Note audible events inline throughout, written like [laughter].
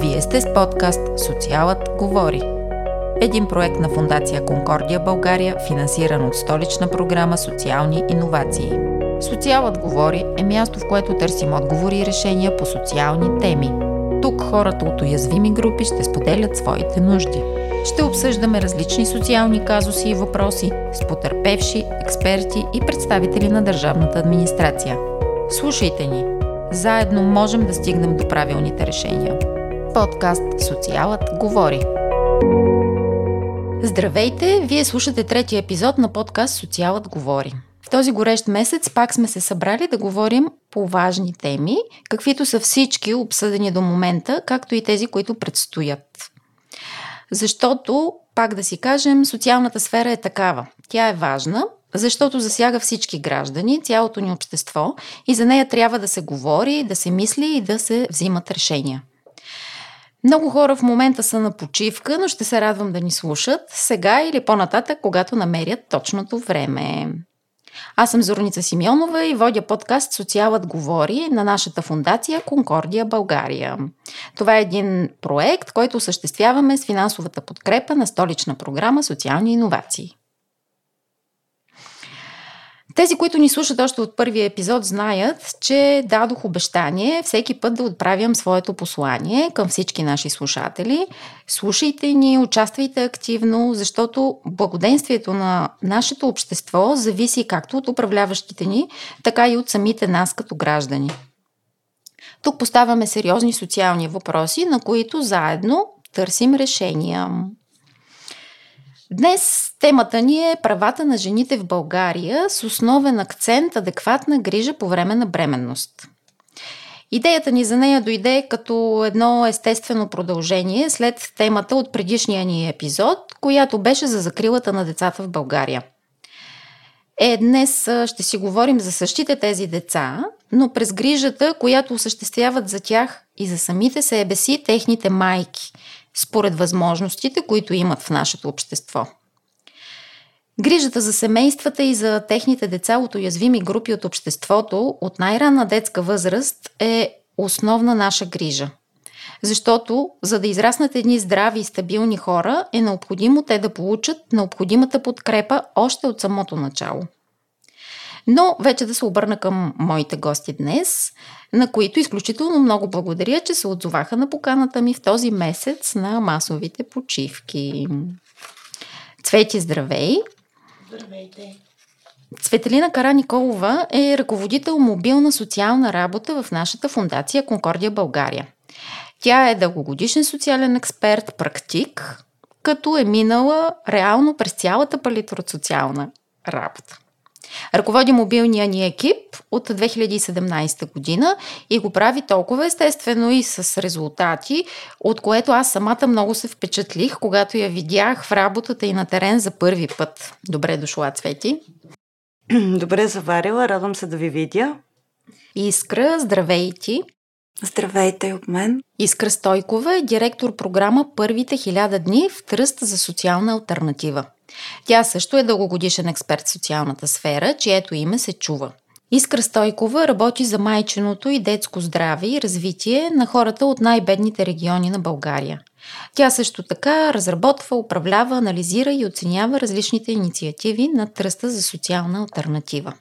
Вие сте с подкаст Социалът говори. Един проект на Фундация Конкордия България, финансиран от столична програма Социални иновации. Социалът говори е място, в което търсим отговори и решения по социални теми. Тук хората от уязвими групи ще споделят своите нужди. Ще обсъждаме различни социални казуси и въпроси с потърпевши, експерти и представители на държавната администрация. Слушайте ни! Заедно можем да стигнем до правилните решения. Подкаст Социалът говори. Здравейте! Вие слушате третия епизод на подкаст Социалът говори. В този горещ месец пак сме се събрали да говорим по важни теми, каквито са всички обсъдени до момента, както и тези, които предстоят. Защото, пак да си кажем, социалната сфера е такава. Тя е важна, защото засяга всички граждани, цялото ни общество и за нея трябва да се говори, да се мисли и да се взимат решения. Много хора в момента са на почивка, но ще се радвам да ни слушат сега или по-нататък, когато намерят точното време. Аз съм Зорница Симеонова и водя подкаст Социалът говори на нашата фундация Конкордия България. Това е един проект, който осъществяваме с финансовата подкрепа на столична програма Социални иновации. Тези, които ни слушат още от първия епизод, знаят, че дадох обещание всеки път да отправям своето послание към всички наши слушатели. Слушайте ни, участвайте активно, защото благоденствието на нашето общество зависи както от управляващите ни, така и от самите нас като граждани. Тук поставяме сериозни социални въпроси, на които заедно търсим решения. Днес темата ни е правата на жените в България с основен акцент адекватна грижа по време на бременност. Идеята ни за нея дойде като едно естествено продължение след темата от предишния ни епизод, която беше за закрилата на децата в България. Е, днес ще си говорим за същите тези деца, но през грижата, която осъществяват за тях и за самите себе си техните майки – според възможностите, които имат в нашето общество. Грижата за семействата и за техните деца от уязвими групи от обществото от най-ранна детска възраст е основна наша грижа. Защото, за да израснат едни здрави и стабилни хора, е необходимо те да получат необходимата подкрепа още от самото начало – но вече да се обърна към моите гости днес, на които изключително много благодаря, че се отзоваха на поканата ми в този месец на масовите почивки. Цвети, здравей! Здравейте! Цветелина Кара Николова е ръководител мобилна социална работа в нашата фундация Конкордия България. Тя е дългогодишен социален експерт, практик, като е минала реално през цялата палитра от социална работа. Ръководи мобилния ни екип от 2017 година и го прави толкова естествено и с резултати, от което аз самата много се впечатлих, когато я видях в работата и на терен за първи път. Добре дошла, Цвети. Добре заварила, радвам се да ви видя. Искра, здравей ти. Здравейте от мен. Искра Стойкова е директор програма Първите хиляда дни в Тръст за социална альтернатива. Тя също е дългогодишен експерт в социалната сфера, чието име се чува. Искра Стойкова работи за майченото и детско здраве и развитие на хората от най-бедните региони на България. Тя също така разработва, управлява, анализира и оценява различните инициативи на Тръста за социална альтернатива.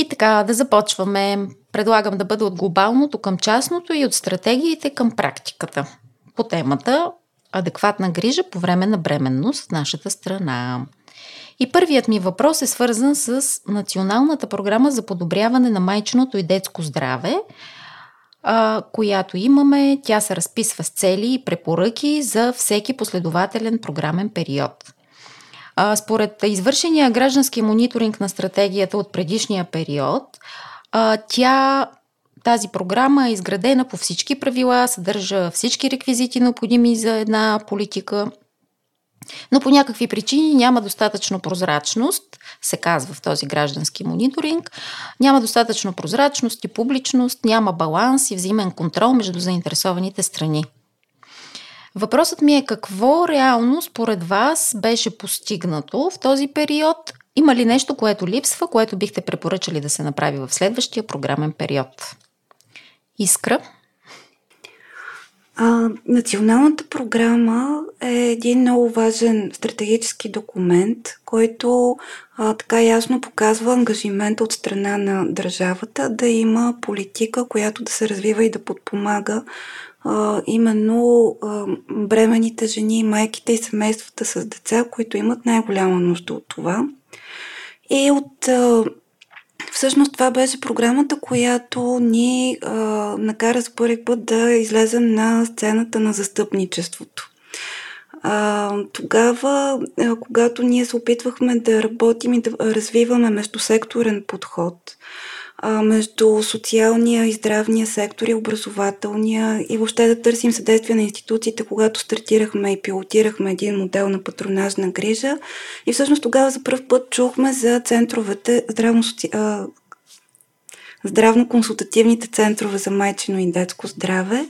И така, да започваме. Предлагам да бъда от глобалното към частното и от стратегиите към практиката. По темата адекватна грижа по време на бременност в нашата страна. И първият ми въпрос е свързан с Националната програма за подобряване на майчиното и детско здраве, която имаме. Тя се разписва с цели и препоръки за всеки последователен програмен период. Според извършения граждански мониторинг на стратегията от предишния период, тя тази програма е изградена по всички правила, съдържа всички реквизити необходими за една политика, но по някакви причини няма достатъчно прозрачност, се казва в този граждански мониторинг, няма достатъчно прозрачност и публичност, няма баланс и взаимен контрол между заинтересованите страни. Въпросът ми е какво реално според вас беше постигнато в този период? Има ли нещо, което липсва, което бихте препоръчали да се направи в следващия програмен период? Искра? А, националната програма е един много важен стратегически документ, който а, така ясно показва ангажимент от страна на държавата да има политика, която да се развива и да подпомага именно бременните жени, майките и семействата с деца, които имат най-голяма нужда от това. И от Всъщност това беше програмата, която ни накара за първи път да излезем на сцената на застъпничеството. А, тогава, а, когато ние се опитвахме да работим и да развиваме междусекторен подход, между социалния и здравния сектор и образователния и въобще да търсим съдействие на институциите, когато стартирахме и пилотирахме един модел на патронажна грижа. И всъщност тогава за първ път чухме за центровете, здравно-консултативните центрове за майчино и детско здраве.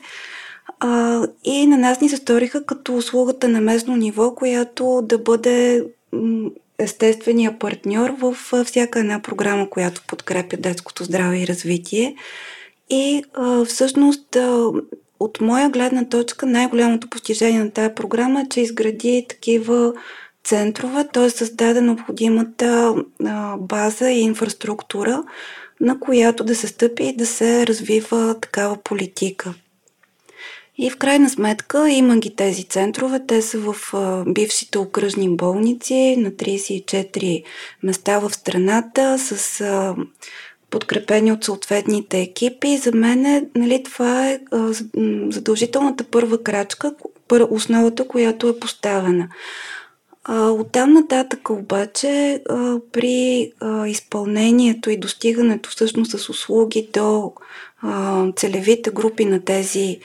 И на нас ни се сториха като услугата на местно ниво, която да бъде естествения партньор в всяка една програма, която подкрепя детското здраве и развитие. И всъщност от моя гледна точка най-голямото постижение на тази програма е, че изгради такива центрове, т.е. създаде необходимата база и инфраструктура, на която да се стъпи и да се развива такава политика. И в крайна сметка има ги тези центрове. Те са в бившите окръжни болници на 34 места в страната с подкрепени от съответните екипи. За мен е, нали, това е задължителната първа крачка, основата, която е поставена. Оттам нататък обаче при изпълнението и достигането всъщност с услуги до целевите групи на тези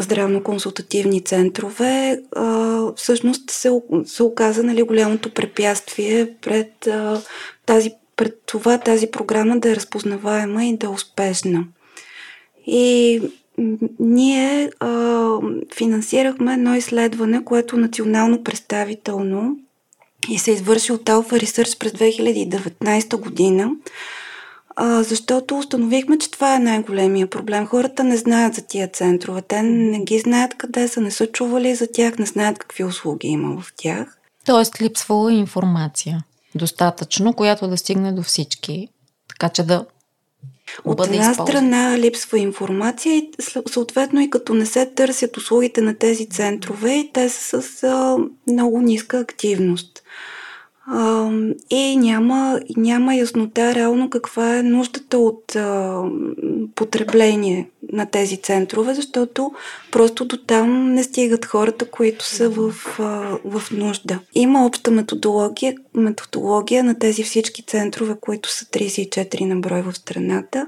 здравно-консултативни центрове, а, всъщност се, се оказа нали, голямото препятствие пред, а, тази, пред това тази програма да е разпознаваема и да е успешна. И ние а, финансирахме едно изследване, което е национално представително и се извърши от Alpha Research през 2019 година а, защото установихме, че това е най-големия проблем. Хората не знаят за тия центрове. Те не ги знаят къде са, не са чували за тях, не знаят какви услуги има в тях. Тоест липсвала информация достатъчно, която да стигне до всички, така че да от една използван. страна липсва информация и съответно и като не се търсят услугите на тези центрове, те са с а, много ниска активност и няма, няма яснота реално каква е нуждата от а, потребление на тези центрове, защото просто до там не стигат хората, които са в, а, в нужда. Има обща методология, методология на тези всички центрове, които са 34 на брой в страната,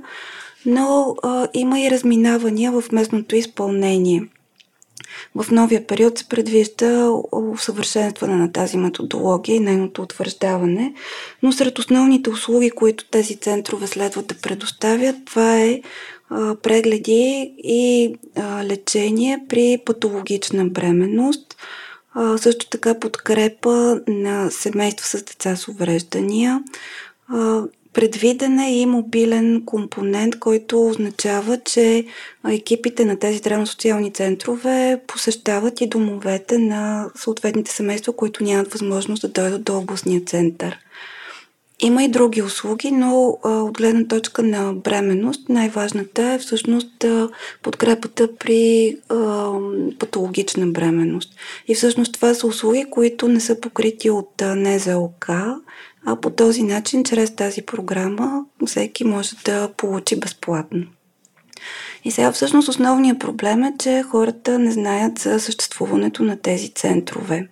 но а, има и разминавания в местното изпълнение. В новия период се предвижда усъвършенстване на тази методология и нейното утвърждаване, но сред основните услуги, които тези центрове следват да предоставят, това е прегледи и лечение при патологична бременност, също така подкрепа на семейства с деца с увреждания, Предвиден е и мобилен компонент, който означава, че екипите на тези здравно-социални центрове посещават и домовете на съответните семейства, които нямат възможност да дойдат до областния център. Има и други услуги, но а, от гледна точка на бременност най-важната е всъщност а, подкрепата при а, патологична бременност. И всъщност това са услуги, които не са покрити от а, НЗОК, а по този начин, чрез тази програма, всеки може да получи безплатно. И сега всъщност основният проблем е, че хората не знаят за съществуването на тези центрове.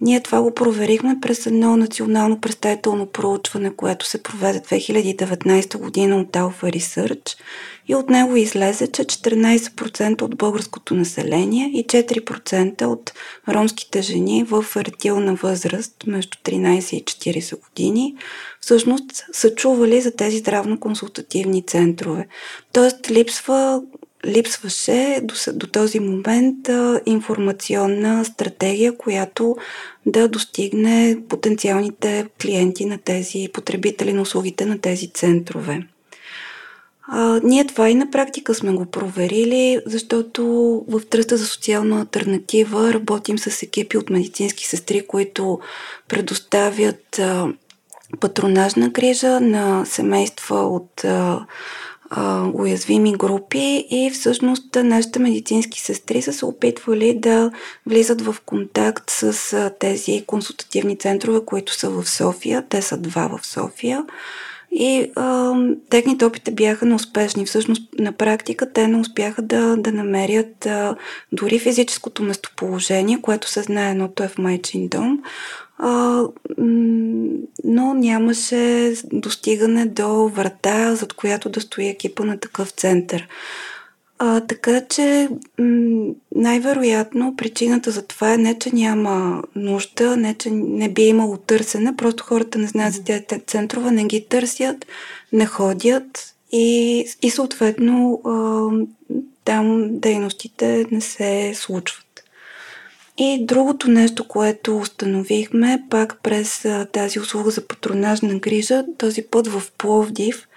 Ние това го проверихме през едно национално представително проучване, което се проведе 2019 година от Alpha Research и от него излезе, че 14% от българското население и 4% от ромските жени в фертилна възраст между 13 и 40 години всъщност са чували за тези здравно-консултативни центрове. Тоест липсва липсваше до, до този момент а, информационна стратегия, която да достигне потенциалните клиенти на тези потребители на услугите на тези центрове. А, ние това и на практика сме го проверили, защото в Тръста за социална альтернатива работим с екипи от медицински сестри, които предоставят а, патронажна грижа на семейства от а, а, уязвими групи и всъщност нашите медицински сестри са се опитвали да влизат в контакт с а, тези консултативни центрове, които са в София. Те са два в София. И а, техните опити бяха неуспешни. Всъщност, на практика, те не успяха да, да намерят а, дори физическото местоположение, което се знае, едното е в майчин дом, а, но нямаше достигане до врата, зад която да стои екипа на такъв център. А, така че най-вероятно причината за това е не, че няма нужда, не, че не би имало търсене, просто хората не знаят за тези центрове, не ги търсят, не ходят и, и съответно а, там дейностите не се случват. И другото нещо, което установихме пак през тази услуга за патронажна грижа, този път в Пловдив,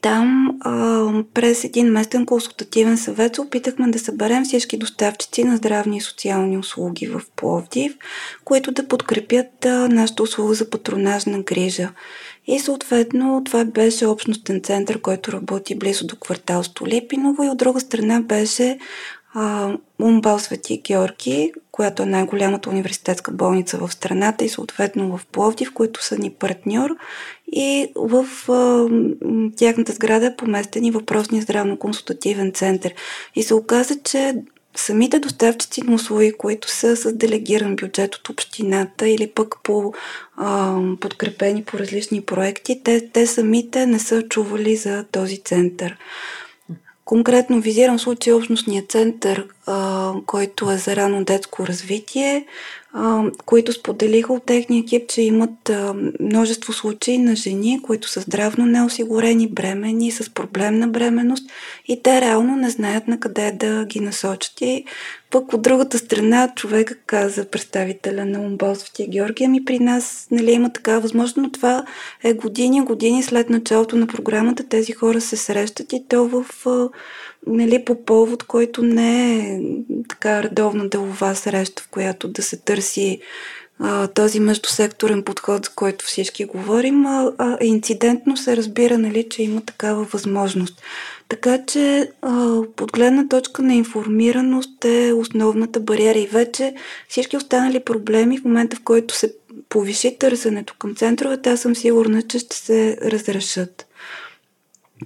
там а, през един местен консултативен съвет се опитахме да съберем всички доставчици на здравни и социални услуги в Пловдив, които да подкрепят а, нашата услуга за патронажна грижа. И съответно това беше общностен център, който работи близо до квартал Столипиново и от друга страна беше Умбал Свети Георги, която е най-голямата университетска болница в страната и съответно в Пловдив, които са ни партньор. И в а, тяхната сграда е поместен и въпросния здравно-консултативен център. И се оказа, че самите доставчици на услуги, които са с делегиран бюджет от общината или пък по а, подкрепени по различни проекти, те, те самите не са чували за този център. Конкретно визирам случай общностния център, а, който е за рано детско развитие, а, които споделиха от техния екип, че имат а, множество случаи на жени, които са здравно неосигурени, бремени, с проблем на бременност и те реално не знаят на къде да ги насочат. И пък от другата страна човека каза представителя на Умбал Светия Георгия, ми при нас нали, има такава възможност, но това е години, години след началото на програмата. Тези хора се срещат и то в нали, по повод, който не е така редовна делова среща, в която да се търси този междусекторен подход, за който всички говорим, а, а инцидентно се разбира, нали, че има такава възможност. Така че а, под гледна точка на информираност е основната бариера и вече всички останали проблеми в момента, в който се повиши търсенето към центровете, аз съм сигурна, че ще се разрешат.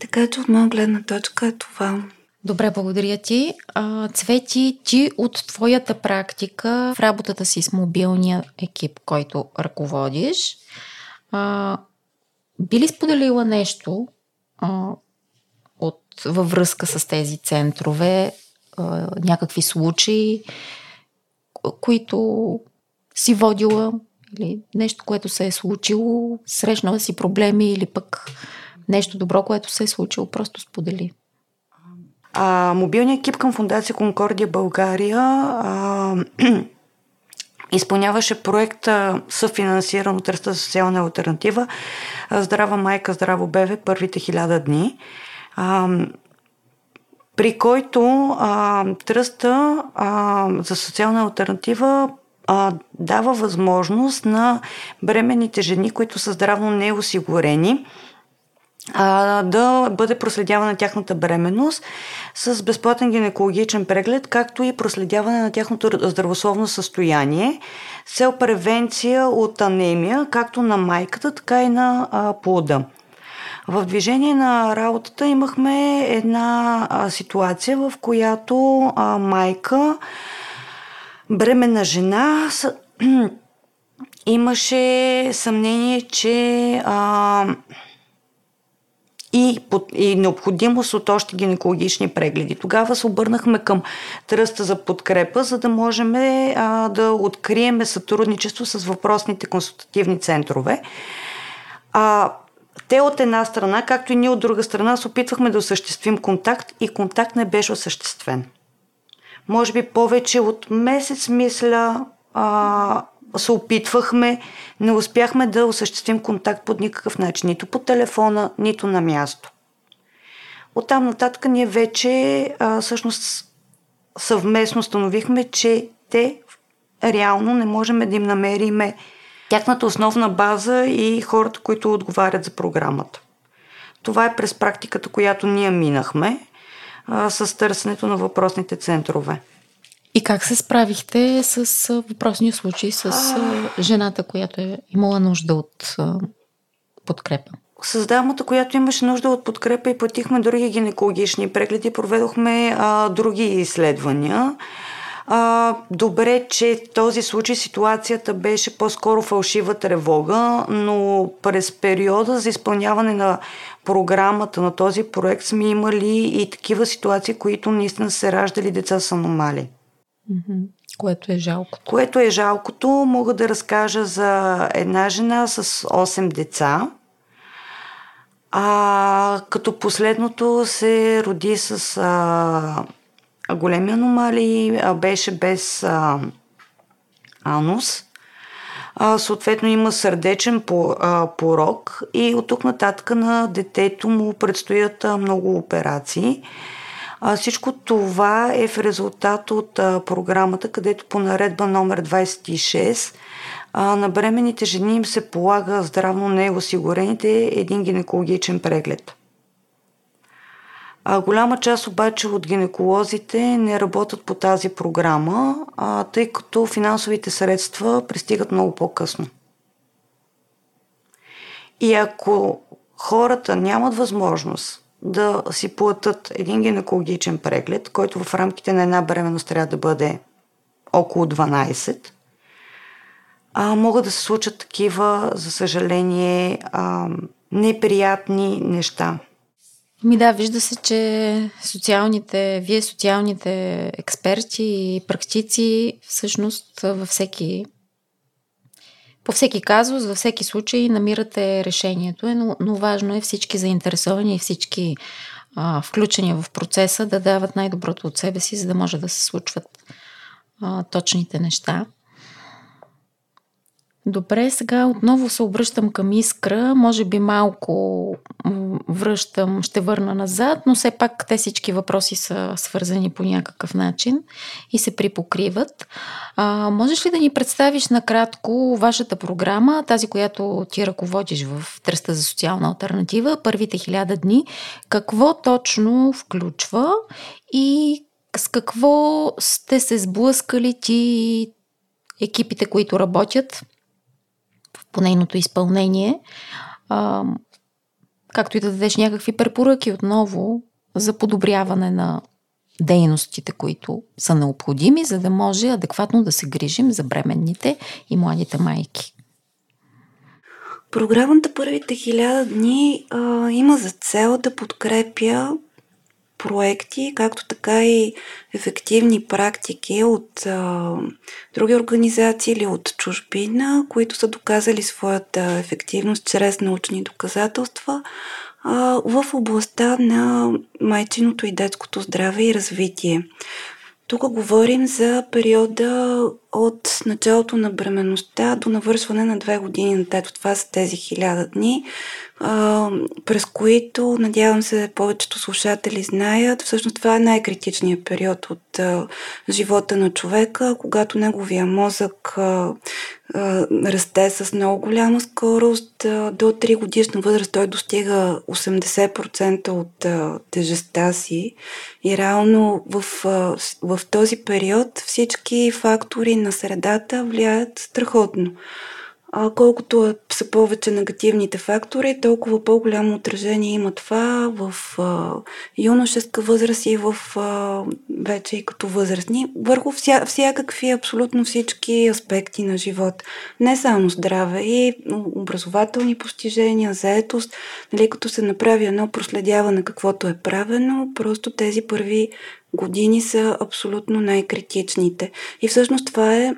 Така че от моя гледна точка е това. Добре, благодаря ти. Цвети, ти от твоята практика в работата си с мобилния екип, който ръководиш, би ли споделила нещо от, във връзка с тези центрове, някакви случаи, които си водила или нещо, което се е случило, срещнала си проблеми или пък нещо добро, което се е случило, просто сподели. А, мобилният екип към Фундация Конкордия България а, [clears throat] изпълняваше проекта съфинансиран от Ръста социална альтернатива Здрава майка, здраво бебе, първите хиляда дни. А, при който а, тръста а, за социална альтернатива а, дава възможност на бременните жени, които са здравно неосигурени, да бъде проследявана тяхната бременност с безплатен гинекологичен преглед, както и проследяване на тяхното здравословно състояние цел превенция от анемия, както на майката, така и на плода. В движение на работата имахме една ситуация, в която майка, бременна жена, [clears throat] имаше съмнение, че а, и, и необходимост от още гинекологични прегледи. Тогава се обърнахме към тръста за подкрепа, за да можем а, да откриеме сътрудничество с въпросните консултативни центрове. А, те от една страна, както и ние от друга страна, се опитвахме да осъществим контакт и контакт не беше осъществен. Може би повече от месец, мисля, а, се опитвахме, не успяхме да осъществим контакт по никакъв начин, нито по телефона, нито на място. Оттам нататък ние вече а, всъщност съвместно установихме, че те реално не можем да им намериме тяхната основна база и хората, които отговарят за програмата. Това е през практиката, която ние минахме а, с търсенето на въпросните центрове. И как се справихте с въпросния случай с а... жената, която е имала нужда от подкрепа? С дамата, която имаше нужда от подкрепа и платихме други гинекологични прегледи, проведохме а, други изследвания. А, добре, че в този случай ситуацията беше по-скоро фалшива тревога, но през периода за изпълняване на програмата на този проект сме имали и такива ситуации, които наистина се раждали деца с аномали. Което е жалкото. Което е жалкото. Мога да разкажа за една жена с 8 деца. А, като последното се роди с а, големи аномалии, а, беше без а, анус. А, съответно има сърдечен порок и от тук нататък на детето му предстоят а, много операции. А, всичко това е в резултат от а, програмата, където по наредба номер 26 а, на бременните жени им се полага здравно неосигурените един гинекологичен преглед. А, голяма част обаче от гинеколозите не работят по тази програма, а, тъй като финансовите средства пристигат много по-късно. И ако хората нямат възможност да си платят един гинекологичен преглед, който в рамките на една бременност трябва да бъде около 12, а, могат да се случат такива, за съжаление, а, неприятни неща. Ми да, вижда се, че социалните, вие социалните експерти и практици всъщност във всеки по всеки казус, във всеки случай намирате решението, но, но важно е всички заинтересовани и всички а, включени в процеса да дават най-доброто от себе си, за да може да се случват а, точните неща. Добре, сега отново се обръщам към Искра. Може би малко връщам, ще върна назад, но все пак те всички въпроси са свързани по някакъв начин и се припокриват. А, можеш ли да ни представиш накратко вашата програма, тази, която ти ръководиш в Тръста за социална альтернатива, първите хиляда дни? Какво точно включва и с какво сте се сблъскали ти екипите, които работят по нейното изпълнение, а, както и да дадеш някакви препоръки отново за подобряване на дейностите, които са необходими, за да може адекватно да се грижим за бременните и младите майки. Програмата Първите хиляда дни а, има за цел да подкрепя проекти, както така и ефективни практики от а, други организации или от чужбина, които са доказали своята ефективност чрез научни доказателства а, в областта на майчиното и детското здраве и развитие. Тук говорим за периода от началото на бременността до навършване на две години на тето. Това са тези хиляда дни, през които, надявам се, повечето слушатели знаят, всъщност това е най-критичният период от живота на човека, когато неговия мозък расте с много голяма скорост. До 3 годишна възраст той достига 80% от тежестта си и реално в, в този период всички фактори на средата влияят страхотно. А, колкото е, са повече негативните фактори, толкова по-голямо отражение има това в а, юношеска възраст и в а, вече и като възрастни, върху вся, всякакви, абсолютно всички аспекти на живот. Не само здраве, и образователни постижения, заетост, нали, като се направи едно проследяване каквото е правено, просто тези първи години са абсолютно най-критичните. И всъщност това е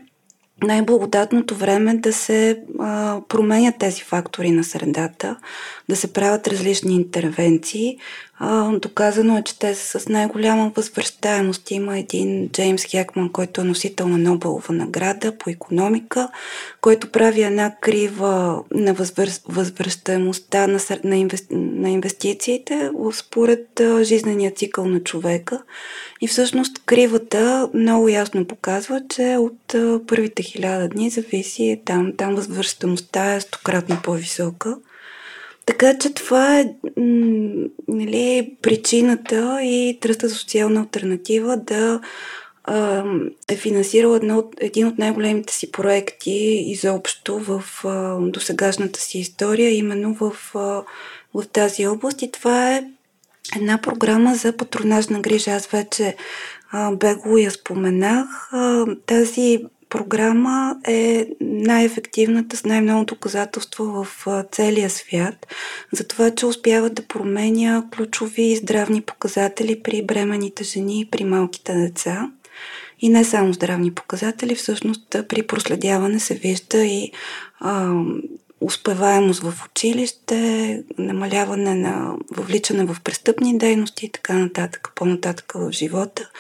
най-благодатното време да се а, променят тези фактори на средата, да се правят различни интервенции. Доказано е, че те са с най-голяма възвръщаемост. Има един Джеймс Хекман, който е носител на Нобелова награда по економика, който прави една крива на възвръщаемостта на, на, инвести... на инвестициите според жизнения цикъл на човека. И всъщност кривата много ясно показва, че от първите хиляда дни зависи там, там възвръщаемостта е стократно по-висока. Така че това е нали, причината и Тръста за социална альтернатива да е финансирал едно от, един от най-големите си проекти изобщо в а, досегашната си история, именно в, а, в тази област. И това е една програма за патронажна грижа. Аз вече а, бегло я споменах. А, тази програма е най-ефективната с най-много доказателства в целия свят за това, че успява да променя ключови здравни показатели при бременните жени и при малките деца. И не само здравни показатели, всъщност при проследяване се вижда и а, успеваемост в училище, намаляване на въвличане в престъпни дейности и така нататък, по-нататък в живота.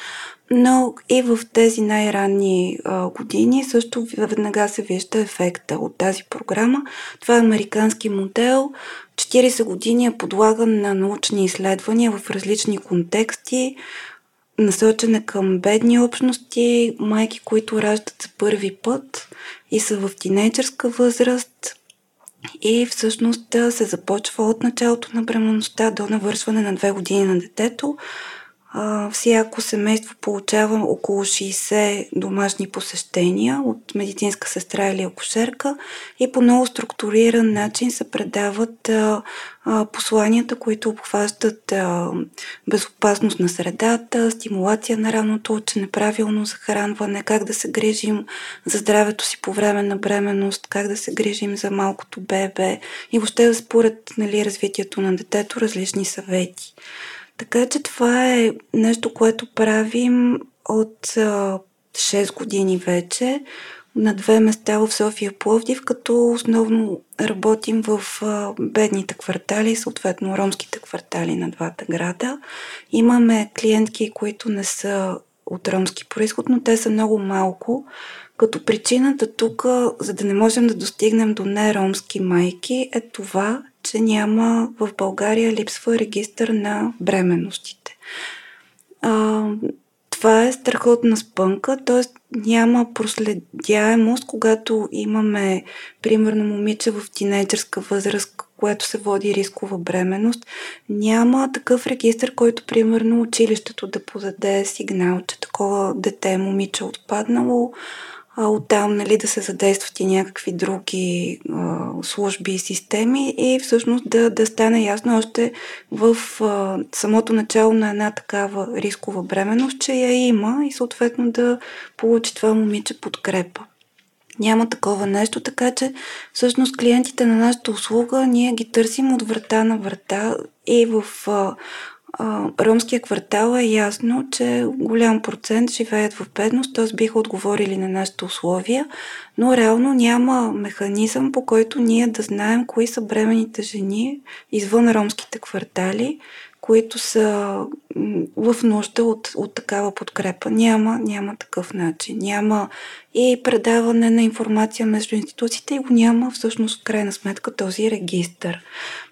Но и в тези най-ранни а, години също веднага се вижда ефекта от тази програма. Това е американски модел. 40 години е подлаган на научни изследвания в различни контексти, насочена към бедни общности, майки, които раждат за първи път и са в тинейджърска възраст. И всъщност се започва от началото на бременността до навършване на две години на детето всяко семейство получава около 60 домашни посещения от медицинска сестра или акушерка и по много структуриран начин се предават а, а, посланията, които обхващат а, безопасност на средата, стимулация на ранното учене, правилно захранване, как да се грижим за здравето си по време на бременност, как да се грижим за малкото бебе и въобще според нали, развитието на детето различни съвети. Така че това е нещо, което правим от 6 години вече на две места в София Пловдив, като основно работим в бедните квартали, съответно ромските квартали на двата града. Имаме клиентки, които не са от ромски происход, но те са много малко. Като причината тук, за да не можем да достигнем до неромски майки, е това, че няма в България липсва регистър на бременностите. А, това е страхотна спънка, т.е. няма проследяемост, когато имаме, примерно, момиче в тинейджърска възраст, което се води рискова бременност. Няма такъв регистр, който, примерно, училището да подаде сигнал, че такова дете, момиче отпаднало, а оттам нали, да се задействат и някакви други а, служби и системи и всъщност да, да стане ясно още в а, самото начало на една такава рискова бременност, че я има и съответно да получи това момиче подкрепа. Няма такова нещо, така че всъщност клиентите на нашата услуга ние ги търсим от врата на врата и в а, ромския квартал е ясно, че голям процент живеят в бедност, т.е. биха отговорили на нашите условия, но реално няма механизъм, по който ние да знаем кои са бременните жени извън ромските квартали, които са в нужда от, от такава подкрепа. Няма, няма такъв начин. Няма и предаване на информация между институциите и го няма всъщност в крайна сметка този регистр.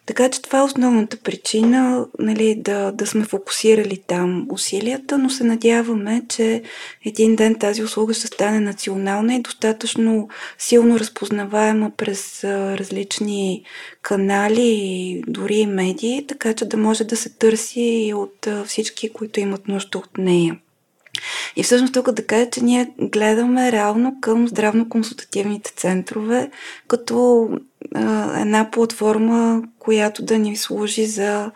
Така че това е основната причина нали, да, да сме фокусирали там усилията, но се надяваме, че един ден тази услуга ще стане национална и достатъчно силно разпознаваема през различни канали дори и медии, така че да може да се търси и от всички, които имат нужда от нея. И всъщност тук да кажа, че ние гледаме реално към здравно-консултативните центрове като а, една платформа, която да ни служи за,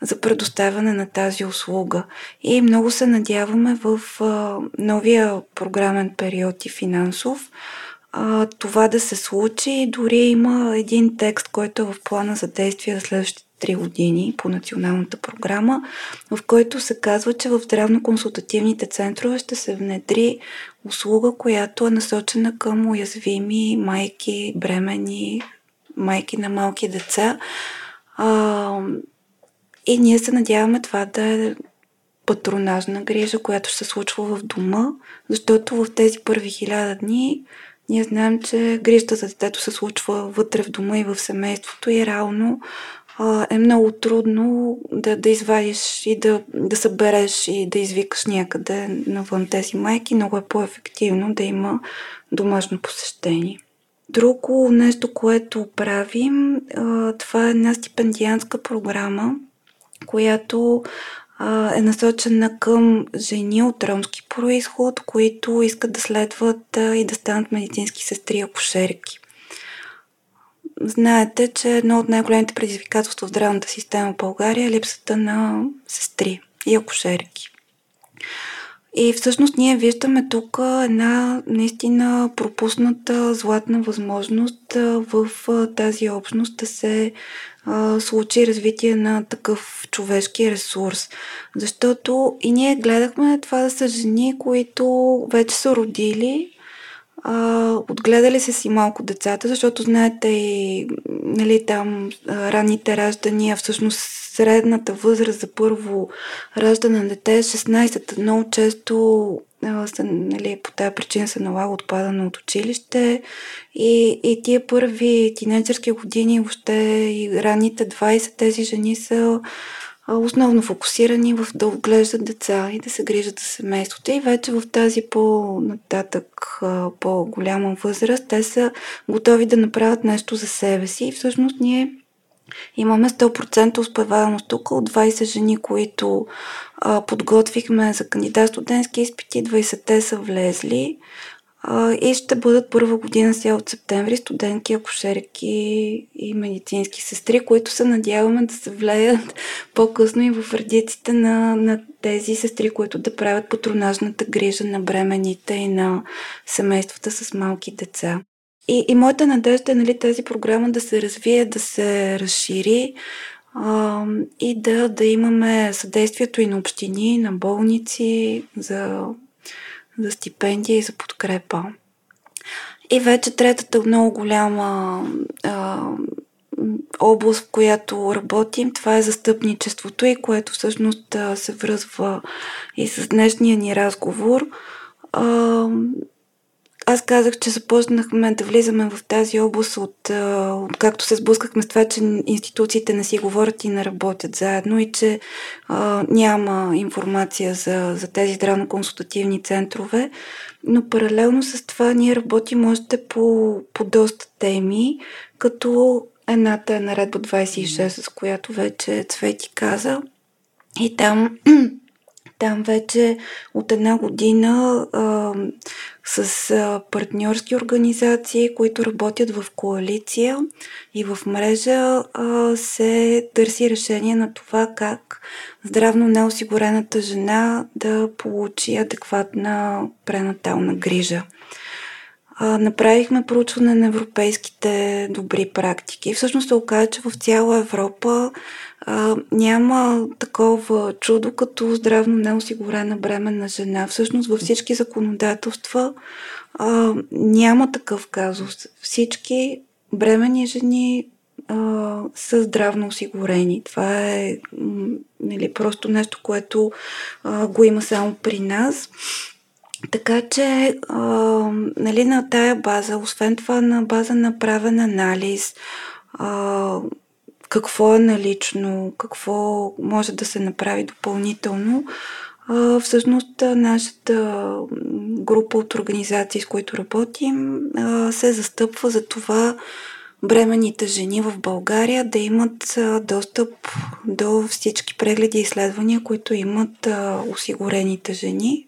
за предоставяне на тази услуга. И много се надяваме в а, новия програмен период и финансов а, това да се случи. Дори има един текст, който е в плана за действие за следващите 3 години по националната програма, в който се казва, че в здравно-консултативните центрове ще се внедри услуга, която е насочена към уязвими майки, бремени, майки на малки деца. А, И ние се надяваме това да е патронажна грижа, която ще се случва в дома, защото в тези първи хиляда дни ние знаем, че грижата за детето се случва вътре в дома и в семейството и реално а, е много трудно да, да извадиш и да, да събереш и да извикаш някъде навън тези майки. Много е по-ефективно да има домашно посещение. Друго нещо, което правим, а, това е една стипендианска програма, която а, е насочена към жени от ромски происход, които искат да следват а, и да станат медицински сестри акушерки. Знаете, че едно от най-големите предизвикателства в здравната система в България е липсата на сестри и акушерки. И всъщност ние виждаме тук една наистина пропусната златна възможност в тази общност да се случи развитие на такъв човешки ресурс. Защото и ние гледахме това да са жени, които вече са родили а, отгледали се си малко децата, защото знаете и нали, там ранните раждания, всъщност средната възраст за първо раждане на дете е 16. Много често са, нали, по тази причина се налага отпадане от училище и, и тия първи тинейджърски години, въобще и ранните 20, тези жени са основно фокусирани в да отглеждат деца и да се грижат за семейството. И вече в тази по-нататък, по-голяма възраст, те са готови да направят нещо за себе си. И всъщност ние имаме 100% успеваемост тук от 20 жени, които подготвихме за кандидат студентски изпити, 20-те са влезли и ще бъдат първа година сега от септември студентки, акушерки и медицински сестри, които се надяваме да се влеят [laughs] по-късно и в редиците на, на тези сестри, които да правят патронажната грижа на бременните и на семействата с малки деца. И, и моята надежда е нали, тази програма да се развие, да се разшири а, и да, да имаме съдействието и на общини, на болници за за стипендия и за подкрепа. И вече третата много голяма а, област, в която работим, това е застъпничеството и което всъщност се връзва и с днешния ни разговор. А, аз казах, че започнахме да влизаме в тази област от, от както се сблъскахме с това, че институциите не си говорят и не работят заедно и че а, няма информация за, за тези здравно-консултативни центрове. Но паралелно с това ние работим още по, по доста теми, като едната е наредба 26, с която вече Цвети каза. И там там вече от една година а, с партньорски организации, които работят в коалиция и в мрежа, а, се търси решение на това как здравно неосигурената жена да получи адекватна пренатална грижа направихме проучване на европейските добри практики. Всъщност се оказа, че в цяла Европа а, няма такова чудо като здравно неосигурена бременна жена. Всъщност във всички законодателства а, няма такъв казус. Всички бремени жени а, са здравно осигурени. Това е нали, просто нещо, което а, го има само при нас. Така че, а, нали, на тая база, освен това на база на правен анализ, а, какво е налично, какво може да се направи допълнително, всъщност нашата група от организации, с които работим, се застъпва за това бременните жени в България да имат достъп до всички прегледи и изследвания, които имат осигурените жени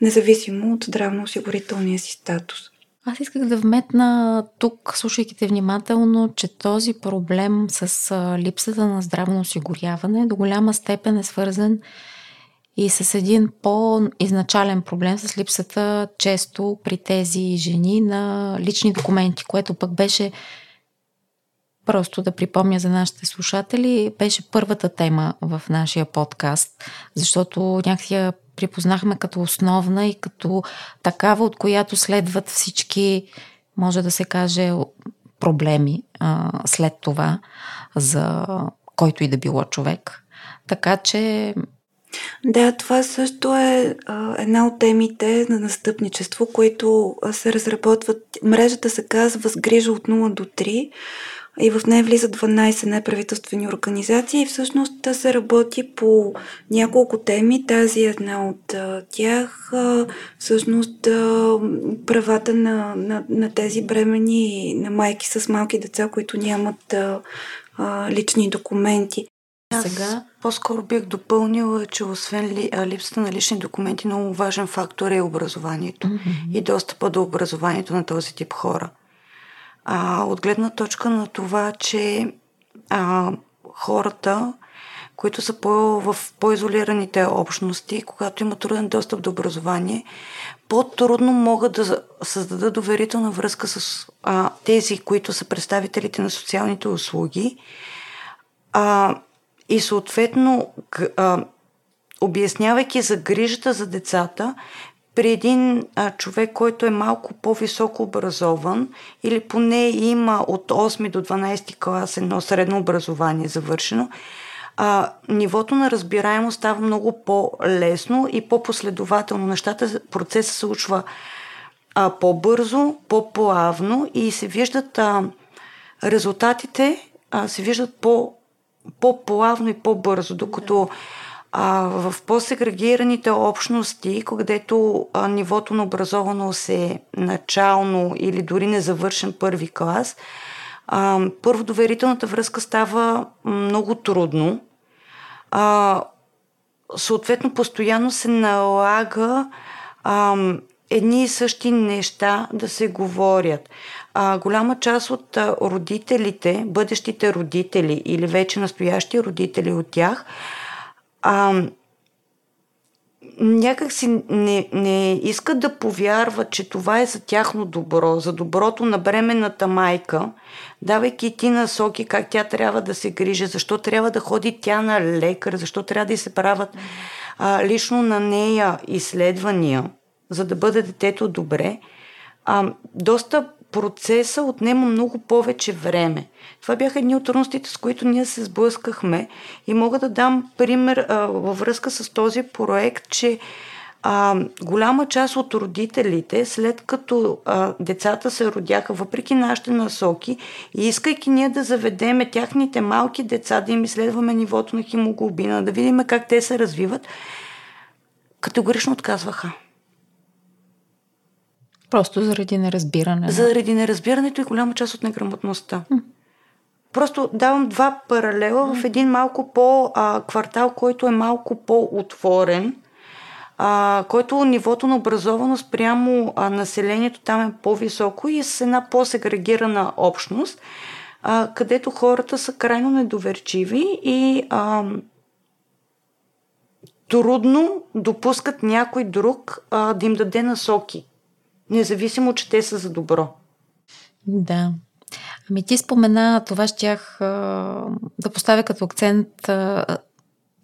независимо от здравноосигурителния си статус. Аз исках да вметна тук, слушайки те внимателно, че този проблем с липсата на здравно осигуряване до голяма степен е свързан и с един по-изначален проблем с липсата често при тези жени на лични документи, което пък беше просто да припомня за нашите слушатели, беше първата тема в нашия подкаст, защото някакси я припознахме като основна и като такава, от която следват всички, може да се каже, проблеми а, след това за който и да било човек. Така че да, това също е а, една от темите на настъпничество, които се разработват. Мрежата се казва с грижа от 0 до 3 и в нея влизат 12 неправителствени организации и всъщност да се работи по няколко теми. Тази е една от а, тях. А, всъщност а, правата на, на, на тези бремени, на майки с малки деца, които нямат а, а, лични документи. Аз Сега по-скоро бих допълнила, че освен ли, липсата на лични документи, много важен фактор е образованието mm-hmm. и достъпа до образованието на този тип хора. А, от гледна точка на това, че а, хората, които са по, в по-изолираните общности, когато имат труден достъп до образование, по-трудно могат да създадат доверителна връзка с а, тези, които са представителите на социалните услуги. А, и съответно, а, обяснявайки за грижата за децата, при един а, човек, който е малко по-високо образован или поне има от 8 до 12 клас едно средно образование завършено, а, нивото на разбираемост става много по-лесно и по-последователно. Нещата, процесът се случва а, по-бързо, по-плавно и се виждат а, резултатите а, се виждат по по-плавно и по-бързо, докато а, в по-сегрегираните общности, където а, нивото на образованост е начално или дори незавършен първи клас, а, първо доверителната връзка става много трудно. А, съответно, постоянно се налага а, едни и същи неща да се говорят а, голяма част от родителите, бъдещите родители или вече настоящи родители от тях, а, някак си не, не искат да повярват, че това е за тяхно добро, за доброто на бременната майка, давайки ти насоки как тя трябва да се грижи, защо трябва да ходи тя на лекар, защо трябва да се правят а, лично на нея изследвания, за да бъде детето добре. А, доста процеса отнема много повече време. Това бяха едни от трудностите, с които ние се сблъскахме. И мога да дам пример а, във връзка с този проект, че а, голяма част от родителите, след като а, децата се родяха, въпреки нашите насоки, и искайки ние да заведеме тяхните малки деца, да им изследваме нивото на хемоглобина, да видим как те се развиват, категорично отказваха. Просто заради неразбиране. Заради неразбирането и голяма част от неграмотността. М. Просто давам два паралела в един малко по-квартал, който е малко по-отворен, а, който нивото на образованост прямо а, населението там е по-високо и с една по-сегрегирана общност, а, където хората са крайно недоверчиви и а, трудно допускат някой друг а, да им даде насоки независимо, че те са за добро. Да. Ами ти спомена това, щях да поставя като акцент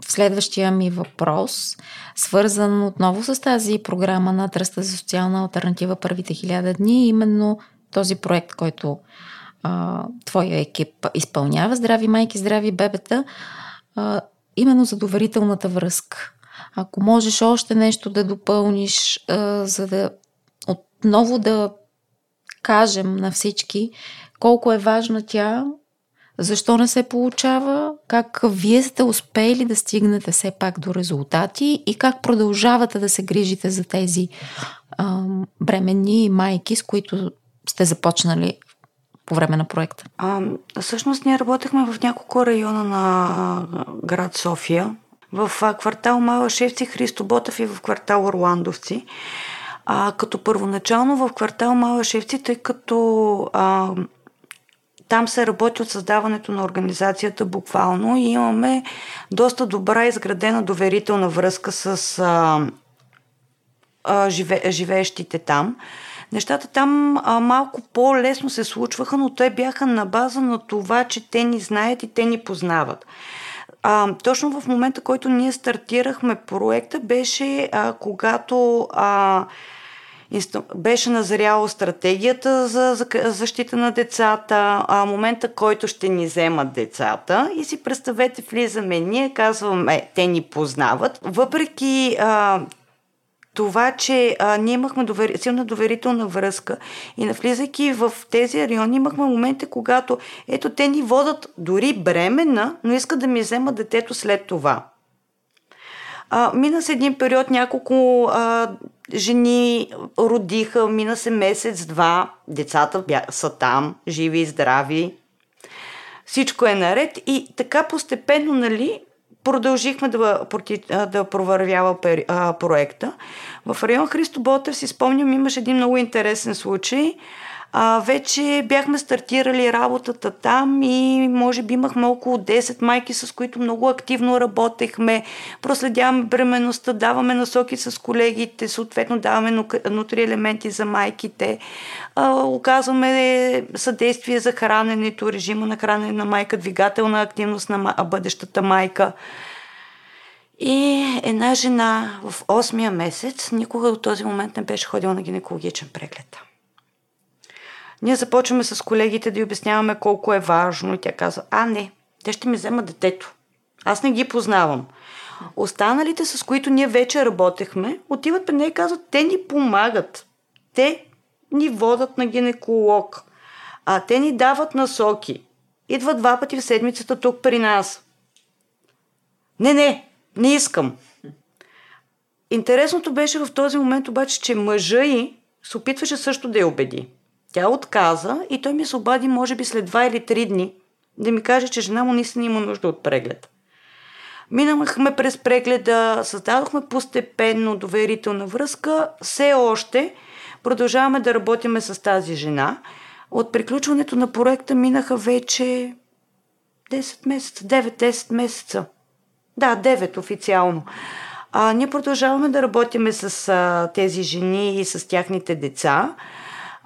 в следващия ми въпрос, свързан отново с тази програма на Тръста за социална альтернатива първите хиляда дни, именно този проект, който а, твоя екип изпълнява, Здрави майки, здрави бебета, а, именно за доверителната връзка. Ако можеш още нещо да допълниш, а, за да отново да кажем на всички колко е важна тя, защо не се получава, как вие сте успели да стигнете все пак до резултати и как продължавате да се грижите за тези а, бременни майки, с които сте започнали по време на проекта? А, всъщност ние работехме в няколко района на град София. В квартал Малашевци, Христо Ботев и в квартал Орландовци. А, като първоначално в квартал Малашевци, тъй като а, там се работи от създаването на организацията буквално и имаме доста добра изградена доверителна връзка с а, а, живе, живеещите там. Нещата там а, малко по-лесно се случваха, но те бяха на база на това, че те ни знаят и те ни познават. А, точно в момента, който ние стартирахме проекта, беше а, когато а, беше назряла стратегията за защита на децата, а момента, който ще ни вземат децата. И си представете, влизаме ние, казваме, те ни познават. Въпреки а, това, че а, ние имахме довери, силна доверителна връзка и навлизайки в тези райони, имахме моменти, когато ето те ни водат дори бремена, но искат да ми вземат детето след това. А, мина се един период, няколко а, жени родиха, мина се месец-два, децата бя, са там, живи и здрави. Всичко е наред и така постепенно, нали, продължихме да, да провървява проекта. В район Христо Ботев си спомням, имаше един много интересен случай – а, вече бяхме стартирали работата там и може би имахме около 10 майки, с които много активно работехме. Проследяваме бременността, даваме насоки с колегите, съответно даваме нутри елементи за майките, а, оказваме съдействие за храненето, режима на хранене на майка, двигателна активност на бъдещата майка. И една жена в 8-я месец никога до този момент не беше ходила на гинекологичен преглед. Ние започваме с колегите да й обясняваме колко е важно и тя казва, а не, те ще ми вземат детето. Аз не ги познавам. Останалите, с които ние вече работехме, отиват при нея и казват, те ни помагат. Те ни водат на гинеколог. А те ни дават насоки. Идват два пъти в седмицата тук при нас. Не, не, не искам. Интересното беше в този момент обаче, че мъжа й се опитваше също да я убеди. Тя отказа и той ми се обади, може би след два или три дни, да ми каже, че жена му наистина има нужда от преглед. Минахме през прегледа, създадохме постепенно доверителна връзка. Все още продължаваме да работиме с тази жена. От приключването на проекта минаха вече 10 месеца, 9-10 месеца. Да, 9 официално. А, ние продължаваме да работиме с а, тези жени и с тяхните деца.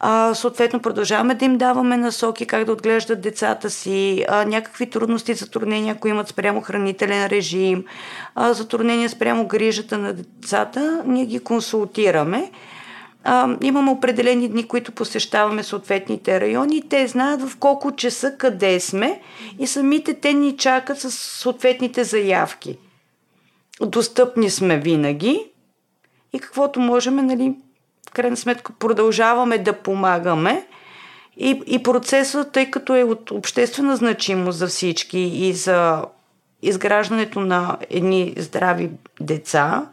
А, съответно, продължаваме да им даваме насоки как да отглеждат децата си, а, някакви трудности, затруднения, ако имат спрямо хранителен режим, а, затруднения спрямо грижата на децата, ние ги консултираме. А, имаме определени дни, които посещаваме съответните райони те знаят в колко часа къде сме и самите те ни чакат с съответните заявки. Достъпни сме винаги и каквото можем, нали, крайна сметка продължаваме да помагаме. И, и процесът, тъй като е от обществена значимост за всички и за изграждането на едни здрави деца,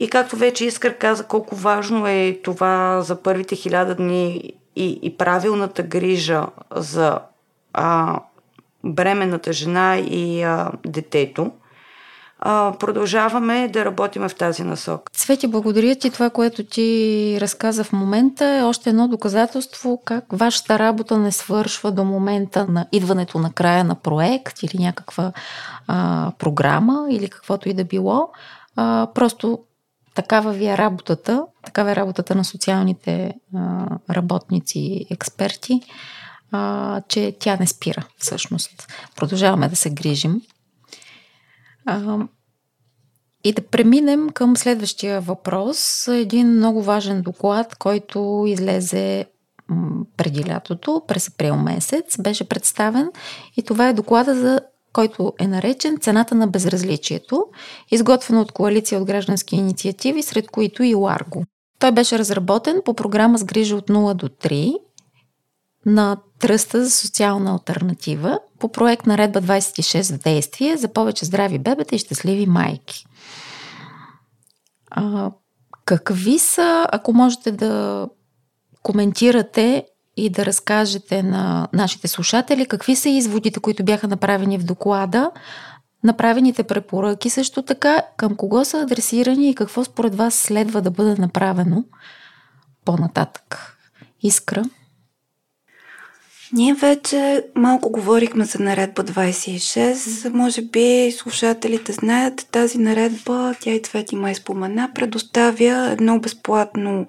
и както вече Искър каза, колко важно е това за първите хиляда дни и, и правилната грижа за а, бременната жена и а, детето – продължаваме да работим в тази насок. Цвети, благодаря ти. Това, което ти разказа в момента е още едно доказателство как вашата работа не свършва до момента на идването на края на проект или някаква а, програма или каквото и да било. А, просто такава ви е работата, такава е работата на социалните а, работници и експерти, а, че тя не спира всъщност. Продължаваме да се грижим и да преминем към следващия въпрос. Един много важен доклад, който излезе преди лятото, през април месец, беше представен и това е доклада за който е наречен Цената на безразличието, изготвен от коалиция от граждански инициативи, сред които и Ларго. Той беше разработен по програма с грижа от 0 до 3 на Тръста за социална альтернатива по проект Наредба 26 в действие за повече здрави бебета и щастливи майки. А, какви са, ако можете да коментирате и да разкажете на нашите слушатели, какви са изводите, които бяха направени в доклада, направените препоръки също така, към кого са адресирани и какво според вас следва да бъде направено по-нататък? Искра? Ние вече малко говорихме за наредба 26. Може би слушателите знаят тази наредба, тя и Цвети ма спомена, предоставя едно безплатно,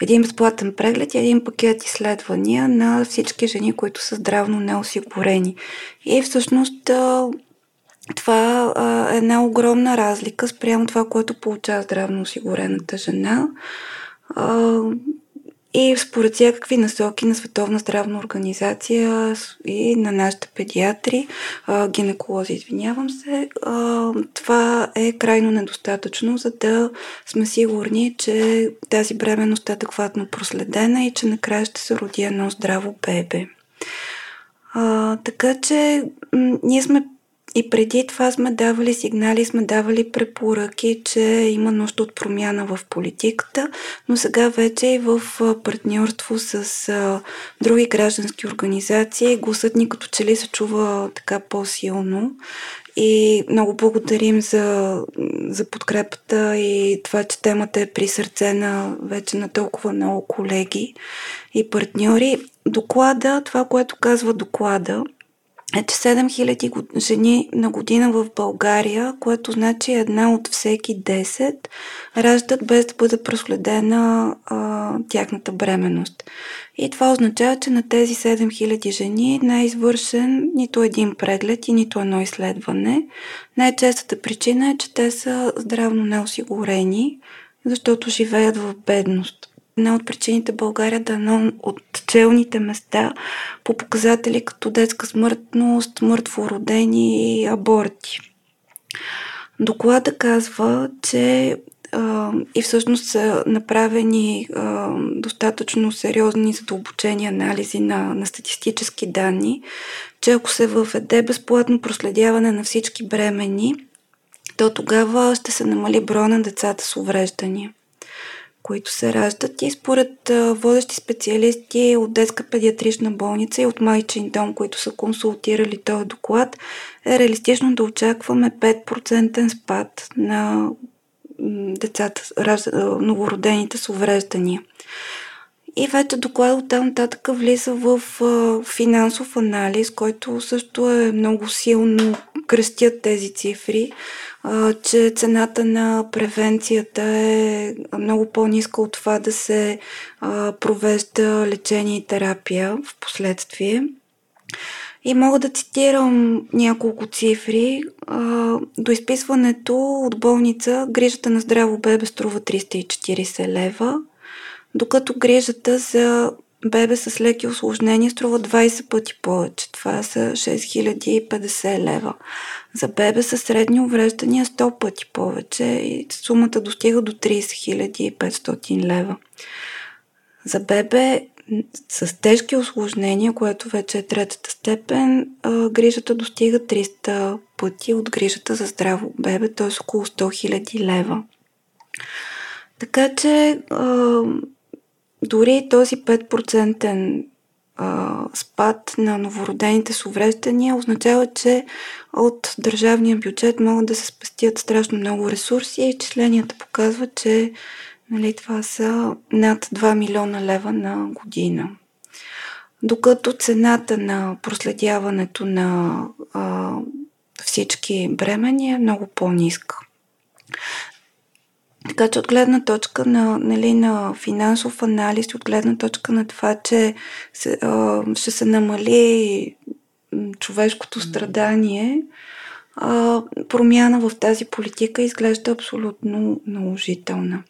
един безплатен преглед и един пакет изследвания на всички жени, които са здравно неосигурени. И всъщност това е една огромна разлика спрямо това, което получава здравно осигурената жена. И според всякакви насоки на Световна здравна организация и на нашите педиатри, гинеколози, извинявам се, това е крайно недостатъчно, за да сме сигурни, че тази бременност е адекватно проследена и че накрая ще се роди едно здраво бебе. А, така че м- ние сме и преди това сме давали сигнали, сме давали препоръки, че има нужда от промяна в политиката, но сега вече и в партньорство с други граждански организации гласът ни като че ли се чува така по-силно. И много благодарим за, за подкрепата и това, че темата е при сърце на вече на толкова много колеги и партньори. Доклада, това, което казва доклада, е, че 7000 жени на година в България, което значи една от всеки 10, раждат без да бъде проследена а, тяхната бременност. И това означава, че на тези 7000 жени не е извършен нито един преглед и нито едно изследване. Най-честата причина е, че те са здравно неосигурени, защото живеят в бедност една от причините България да е едно от челните места по показатели като детска смъртност, мъртвородени и аборти. Доклада казва, че и всъщност са направени достатъчно сериозни задълбочени анализи на, на статистически данни, че ако се въведе безплатно проследяване на всички бремени, то тогава ще се намали броя на децата с увреждания които се раждат и според водещи специалисти от детска педиатрична болница и от майчин дом, които са консултирали този доклад, е реалистично да очакваме 5% спад на децата, новородените с увреждания. И вече доклад от там нататък влиза в финансов анализ, който също е много силно кръстят тези цифри че цената на превенцията е много по-ниска от това да се провежда лечение и терапия в последствие. И мога да цитирам няколко цифри. До изписването от болница грижата на здраво бебе струва 340 лева, докато грижата за бебе с леки осложнения струва 20 пъти повече. Това са 6050 лева. За бебе с средни увреждания 100 пъти повече и сумата достига до 30 500 лева. За бебе с тежки осложнения, което вече е третата степен, грижата достига 300 пъти от грижата за здраво бебе, т.е. около 100 000 лева. Така че дори този 5% спад на новородените с увреждания означава, че от държавния бюджет могат да се спестят страшно много ресурси и изчисленията показват, че нали, това са над 2 милиона лева на година. Докато цената на проследяването на а, всички бремени е много по-ниска. Така че от гледна точка на, нали, на финансов анализ, от гледна точка на това, че се, а, ще се намали човешкото страдание, а, промяна в тази политика изглежда абсолютно наложителна.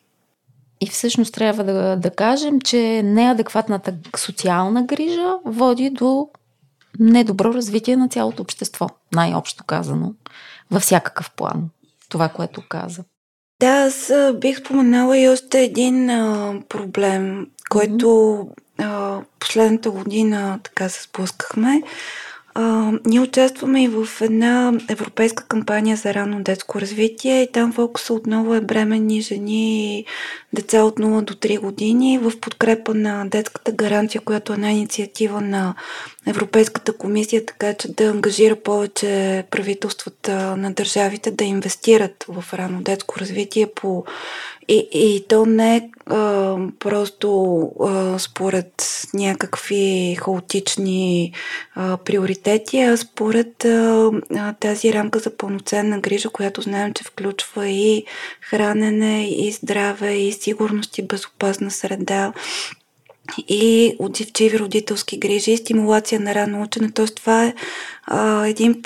И всъщност трябва да, да кажем, че неадекватната социална грижа води до недобро развитие на цялото общество, най-общо казано, във всякакъв план. Това, което каза. Да, аз бих споменала и още един а, проблем, който а, последната година така се сблъскахме. А, ние участваме и в една европейска кампания за ранно детско развитие и там фокуса отново е бременни жени и деца от 0 до 3 години в подкрепа на детската гаранция, която е една инициатива на Европейската комисия, така че да ангажира повече правителствата на държавите да инвестират в рано детско развитие по и, и то не е просто а, според някакви хаотични а, приоритети, а според а, а, тази рамка за пълноценна грижа, която знаем, че включва и хранене, и здраве, и сигурност, и безопасна среда, и отзивчиви родителски грижи, и стимулация на рано учене. Тоест това е а, един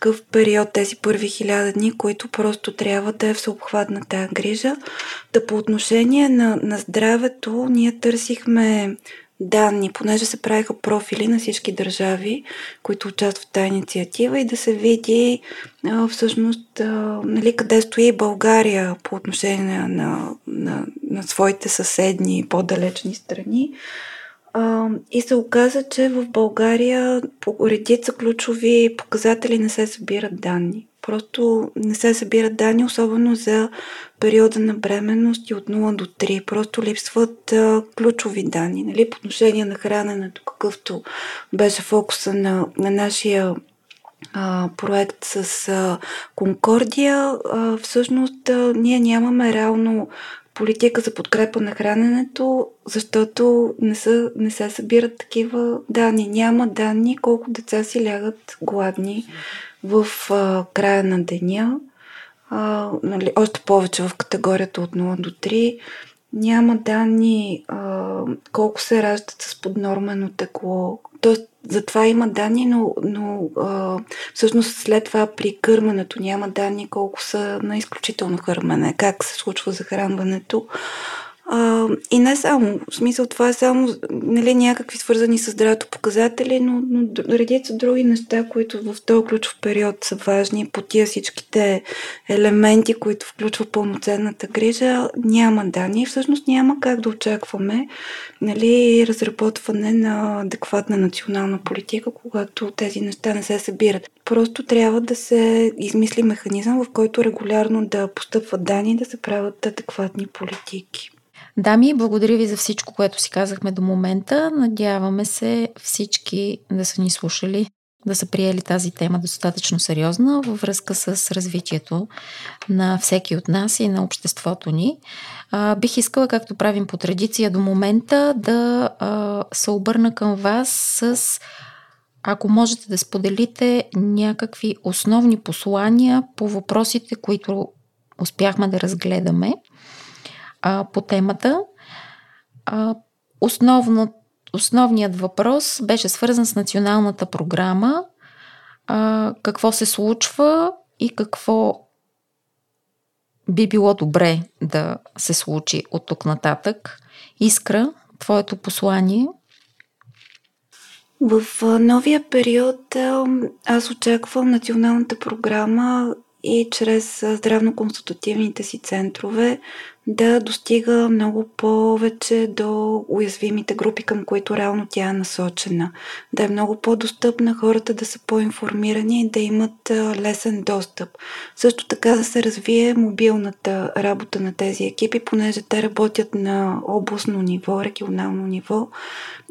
такъв период, тези първи хиляда дни, които просто трябва да е всеобхватна тая грижа. Да по отношение на, на здравето, ние търсихме данни, понеже се правиха профили на всички държави, които участват в тази инициатива и да се види а, всъщност а, нали, къде стои България по отношение на, на, на своите съседни по-далечни страни. А, и се оказа, че в България по редица ключови показатели не се събират данни. Просто не се събират данни, особено за периода на бременност и от 0 до 3. Просто липсват а, ключови данни. Нали? По отношение на храненето, какъвто беше фокуса на, на нашия а, проект с а, Конкордия, а, всъщност а, ние нямаме реално политика за подкрепа на храненето, защото не, са, не се събират такива данни. Няма данни колко деца си лягат гладни в а, края на деня. А, нали, още повече в категорията от 0 до 3. Няма данни а, колко се раждат с поднормено текло. Тоест, за това има данни, но, но а, всъщност след това при кърмането няма данни колко са на изключително кърмене, как се случва захранването. А, и не само, в смисъл това е само нали, някакви свързани с здравето показатели, но, но редица други неща, които в този ключов период са важни, по тия всичките елементи, които включва пълноценната грижа, няма данни. Всъщност няма как да очакваме нали, разработване на адекватна национална политика, когато тези неща не се събират. Просто трябва да се измисли механизъм, в който регулярно да постъпват данни и да се правят адекватни политики. Дами, благодаря ви за всичко, което си казахме до момента. Надяваме се всички да са ни слушали, да са приели тази тема достатъчно сериозна във връзка с развитието на всеки от нас и на обществото ни. А, бих искала, както правим по традиция до момента, да а, се обърна към вас с ако можете да споделите някакви основни послания по въпросите, които успяхме да разгледаме а, по темата. А, основно, основният въпрос беше свързан с националната програма. А, какво се случва и какво би било добре да се случи от тук нататък. Искра, твоето послание? В новия период аз очаквам националната програма и чрез здравно-консултативните си центрове да достига много повече до уязвимите групи, към които реално тя е насочена. Да е много по-достъпна, хората да са по-информирани и да имат лесен достъп. Също така да се развие мобилната работа на тези екипи, понеже те работят на областно ниво, регионално ниво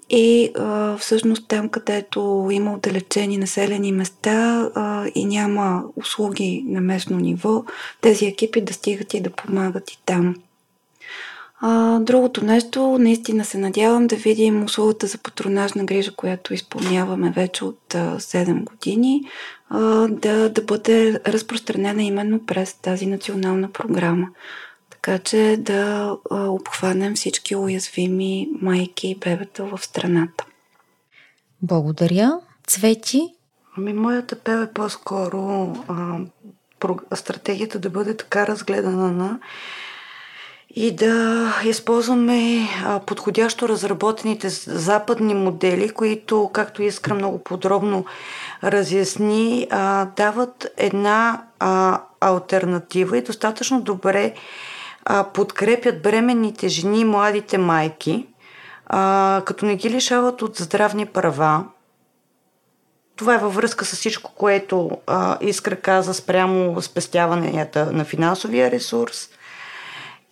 и а, всъщност там, където има отдалечени населени места а, и няма услуги на местно ниво, тези екипи да стигат и да помагат и там. А, другото нещо, наистина се надявам да видим услугата за патронажна грижа, която изпълняваме вече от а, 7 години, а, да, да бъде разпространена именно през тази национална програма така че да обхванем всички уязвими майки и бебета в страната. Благодаря. Цвети? Ами, моята апел е по-скоро а, стратегията да бъде така разгледана на и да използваме подходящо разработените западни модели, които, както Искра много подробно разясни, дават една альтернатива и достатъчно добре подкрепят бременните жени и младите майки, като не ги лишават от здравни права. Това е във връзка с всичко, което Искра каза спрямо спестяванията на финансовия ресурс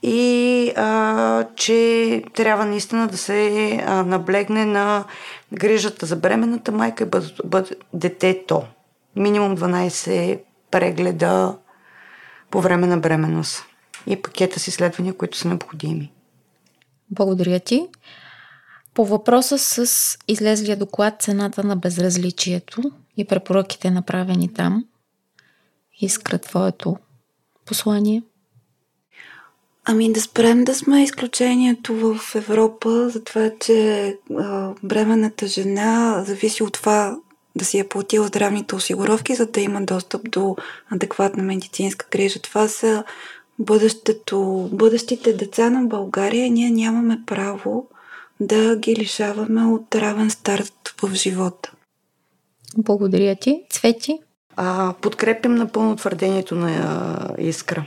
и а, че трябва наистина да се а, наблегне на грижата за бременната майка и бъд, бъд, детето. Минимум 12 прегледа по време на бременност и пакета с изследвания, които са необходими. Благодаря ти. По въпроса с излезлия доклад цената на безразличието и препоръките направени там, искра твоето послание. Ами да спрем да сме изключението в Европа за това, че а, бременната жена зависи от това да си е платил здравните осигуровки, за да има достъп до адекватна медицинска грижа. Това са бъдещето, бъдещите деца на България. Ние нямаме право да ги лишаваме от равен старт в живота. Благодаря ти. Цвети? А, подкрепям напълно твърдението на а, Искра.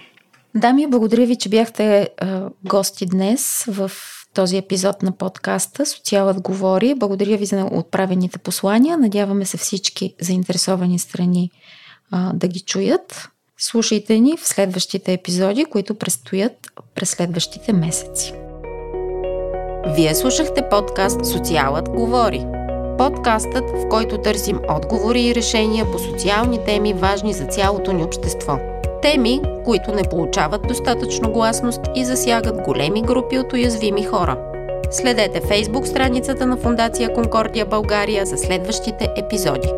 Дами, благодаря ви, че бяхте а, гости днес в този епизод на подкаста Социалът говори. Благодаря ви за отправените послания. Надяваме се всички заинтересовани страни а, да ги чуят. Слушайте ни в следващите епизоди, които предстоят през следващите месеци. Вие слушахте подкаст Социалът говори. Подкастът, в който търсим отговори и решения по социални теми, важни за цялото ни общество. Теми, които не получават достатъчно гласност и засягат големи групи от уязвими хора. Следете фейсбук страницата на Фундация Конкордия България за следващите епизоди.